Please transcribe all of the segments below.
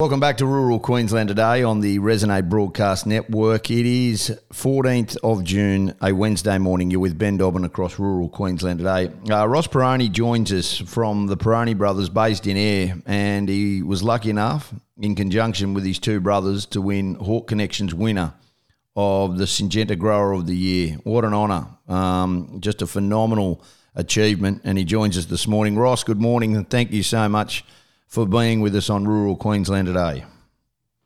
Welcome back to Rural Queensland today on the Resonate Broadcast Network. It is 14th of June, a Wednesday morning. You're with Ben Dobbin across rural Queensland today. Uh, Ross Pirrone joins us from the Pirrone brothers based in Ayr, and he was lucky enough, in conjunction with his two brothers, to win Hort Connections winner of the Syngenta Grower of the Year. What an honour. Um, just a phenomenal achievement, and he joins us this morning. Ross, good morning, and thank you so much for being with us on rural Queensland today.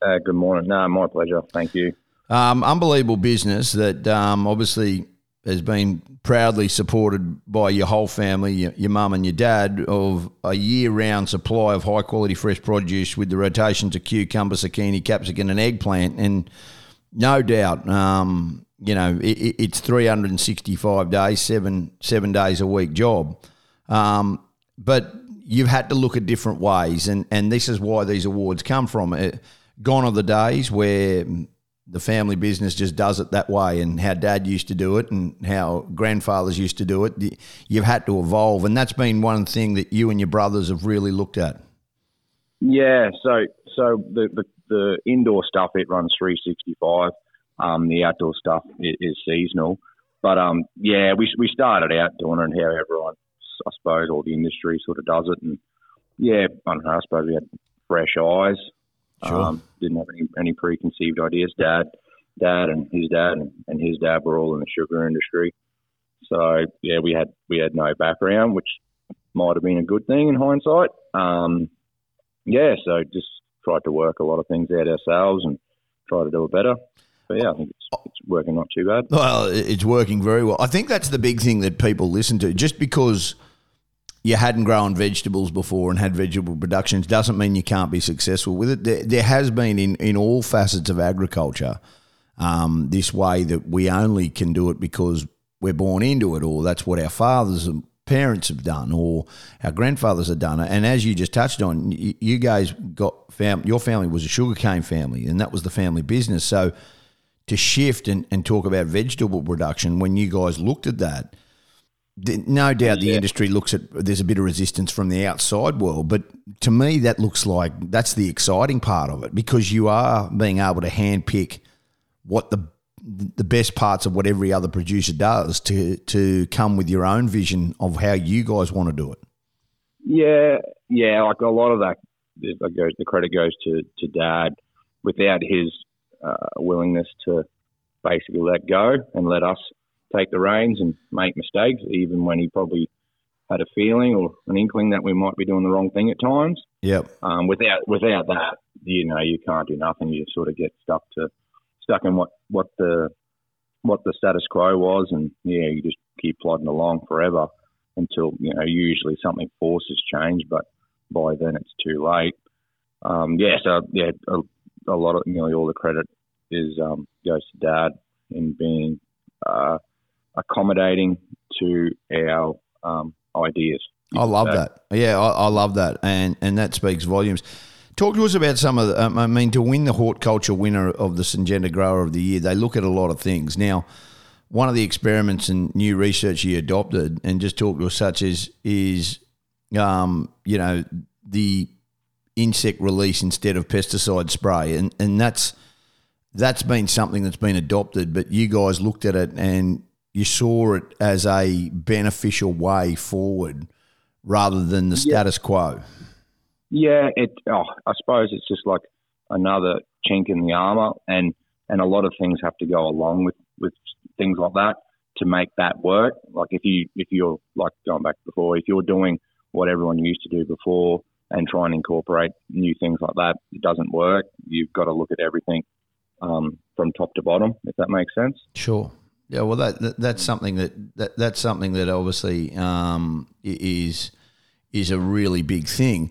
Uh, good morning. No, my pleasure. Thank you. Um, unbelievable business that um, obviously has been proudly supported by your whole family, your, your mum and your dad, of a year-round supply of high-quality fresh produce with the rotation of cucumber, zucchini, capsicum, and eggplant. And no doubt, um, you know, it, it's 365 days, seven seven days a week job. Um, but you've had to look at different ways, and, and this is why these awards come from. It, gone are the days where the family business just does it that way, and how dad used to do it, and how grandfathers used to do it. You've had to evolve, and that's been one thing that you and your brothers have really looked at. Yeah, so so the the, the indoor stuff it runs 365. Um, the outdoor stuff is, is seasonal, but um, yeah, we we started out doing it how everyone I suppose, or the industry sort of does it. And yeah, I don't know. I suppose we had fresh eyes. Sure. Um, didn't have any, any preconceived ideas. Dad, dad, and his dad, and, and his dad were all in the sugar industry. So yeah, we had we had no background, which might have been a good thing in hindsight. Um, yeah, so just tried to work a lot of things out ourselves and try to do it better. But yeah, I think it's, it's working not too bad. Well, it's working very well. I think that's the big thing that people listen to. Just because you hadn't grown vegetables before and had vegetable productions doesn't mean you can't be successful with it. There, there has been in, in all facets of agriculture um, this way that we only can do it because we're born into it, or that's what our fathers and parents have done, or our grandfathers have done. And as you just touched on, you, you guys got fam- your family was a sugarcane family, and that was the family business. So to shift and, and talk about vegetable production when you guys looked at that no doubt the yeah. industry looks at there's a bit of resistance from the outside world but to me that looks like that's the exciting part of it because you are being able to handpick what the the best parts of what every other producer does to to come with your own vision of how you guys want to do it yeah yeah like a lot of that goes the credit goes to to dad without his uh, willingness to basically let go and let us take the reins and make mistakes, even when he probably had a feeling or an inkling that we might be doing the wrong thing at times. Yep. Um, without without that, you know, you can't do nothing. You sort of get stuck to stuck in what what the what the status quo was, and yeah, you just keep plodding along forever until you know usually something forces change, but by then it's too late. Um, yeah, so yeah, a, a lot of nearly all the credit is um, goes to Dad in being uh, accommodating to our um, ideas. I love that. Yeah, I, I, love that, and and that speaks volumes. Talk to us about some of the. Um, I mean, to win the horticulture winner of the Syngenta Grower of the Year, they look at a lot of things. Now, one of the experiments and new research you adopted, and just talk to us such as is, um, you know, the insect release instead of pesticide spray, and and that's that's been something that's been adopted. But you guys looked at it and you saw it as a beneficial way forward rather than the yeah. status quo. Yeah, it. Oh, I suppose it's just like another chink in the armor, and and a lot of things have to go along with with things like that to make that work. Like if you if you're like going back before, if you're doing what everyone used to do before and try and incorporate new things like that, it doesn't work. You've got to look at everything um, from top to bottom, if that makes sense. Sure. Yeah, well, that, that that's something that, that that's something that obviously um, is is a really big thing.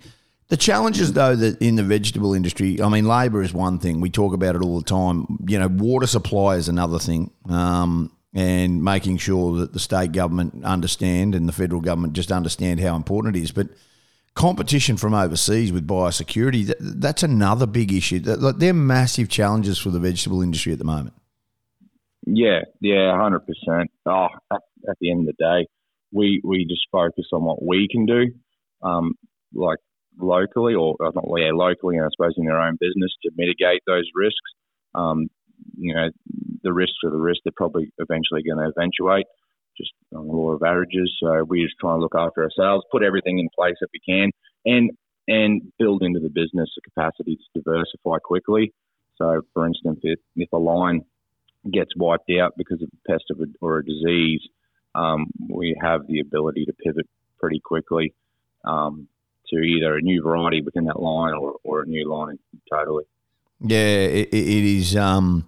The challenges, though, that in the vegetable industry, I mean, labour is one thing. We talk about it all the time. You know, water supply is another thing, um, and making sure that the state government understand and the federal government just understand how important it is. But competition from overseas with biosecurity, that, that's another big issue. They're massive challenges for the vegetable industry at the moment. Yeah, yeah, hundred percent. Oh, at, at, the end of the day, we we just focus on what we can do. Um, like locally, or uh, not yeah, locally, and I suppose in their own business to mitigate those risks. Um, you know, the risks are the risk. They're probably eventually going to eventuate, just on the law of averages. So we just try and look after ourselves, put everything in place that we can, and and build into the business the capacity to diversify quickly. So, for instance, if, if a line gets wiped out because of a pest or a disease, um, we have the ability to pivot pretty quickly um, to either a new variety within that line or, or a new line totally. Yeah, it, it is. Um,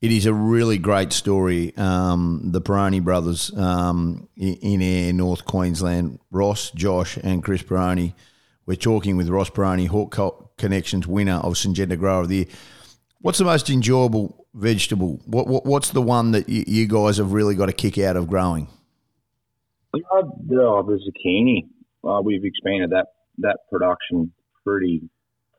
it is a really great story. Um, the Pirrone brothers um, in Ayr, North Queensland, Ross, Josh, and Chris Pirrone. We're talking with Ross Pirrone, Hort Connections winner of Syngenta Grower of the Year. What's the most enjoyable vegetable? What, what What's the one that you, you, guys have really got a kick out of growing? Uh, the zucchini. Uh, we've expanded that that production pretty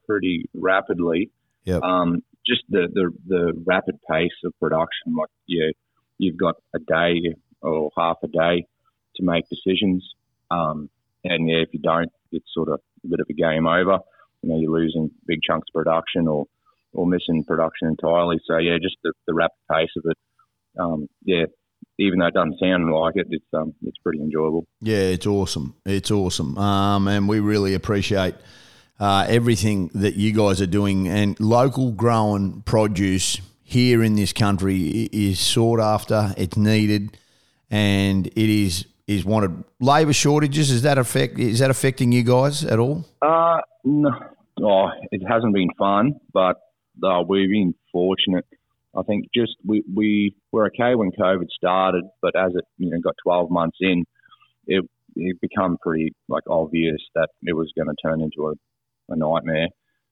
pretty rapidly. Yep. Um, just the, the the rapid pace of production. Like yeah, you've got a day or half a day to make decisions. Um, and yeah, if you don't, it's sort of a bit of a game over. You know, you're losing big chunks of production or or missing production entirely. So yeah, just the, the rapid pace of it. Um, yeah, even though it doesn't sound like it, it's um, it's pretty enjoyable. Yeah, it's awesome. It's awesome, um, and we really appreciate uh, everything that you guys are doing. And local grown produce here in this country is sought after. It's needed, and it is is wanted. Labour shortages is that affect is that affecting you guys at all? Uh no, oh, it hasn't been fun, but uh, we've been fortunate. I think just we we were okay when COVID started, but as it you know got 12 months in, it it become pretty like obvious that it was going to turn into a, a nightmare.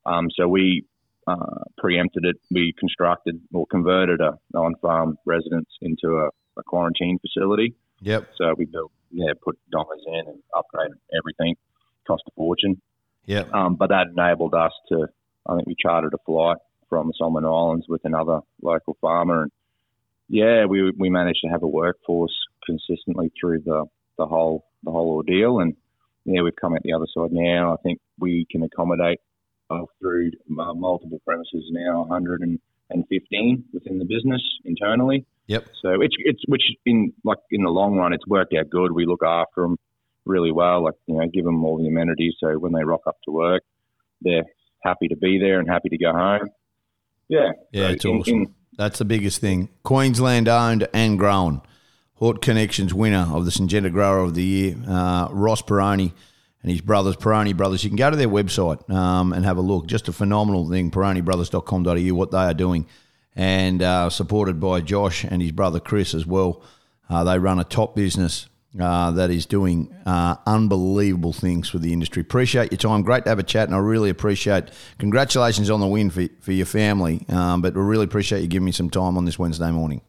Um, so we uh, preempted it. We constructed or converted a on-farm residence into a, a quarantine facility. Yep. So we built, yeah, put dollars in and upgraded everything. Cost a fortune. Yep. Um, but that enabled us to, I think we chartered a flight from Solomon Islands with another local farmer, and yeah, we we managed to have a workforce consistently through the the whole the whole ordeal, and yeah, we've come out the other side now. I think we can accommodate uh, through uh, multiple premises now, 115 within the business internally. Yep. So it's it's which in like in the long run, it's worked out good. We look after them really well, like you know, give them all the amenities. So when they rock up to work, they're happy to be there and happy to go home. Yeah. Yeah, so it's in, awesome. In, That's the biggest thing. Queensland owned and grown. Hort Connections winner of the Syngenta Grower of the Year, uh, Ross Pirrone and his brothers, Pirrone Brothers. You can go to their website um, and have a look. Just a phenomenal thing, pirronebrothers.com.au, what they are doing. And uh, supported by Josh and his brother Chris as well. Uh, they run a top business uh, that is doing uh, unbelievable things for the industry. Appreciate your time. Great to have a chat, and I really appreciate. Congratulations on the win for, for your family, um, but I really appreciate you giving me some time on this Wednesday morning.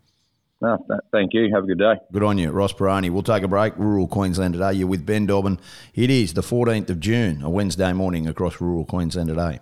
No, thank you. Have a good day. Good on you, Ross Pirrone. We'll take a break. Rural Queensland today. You're with Ben Dobbin. It is the 14th of June, a Wednesday morning across rural Queensland today.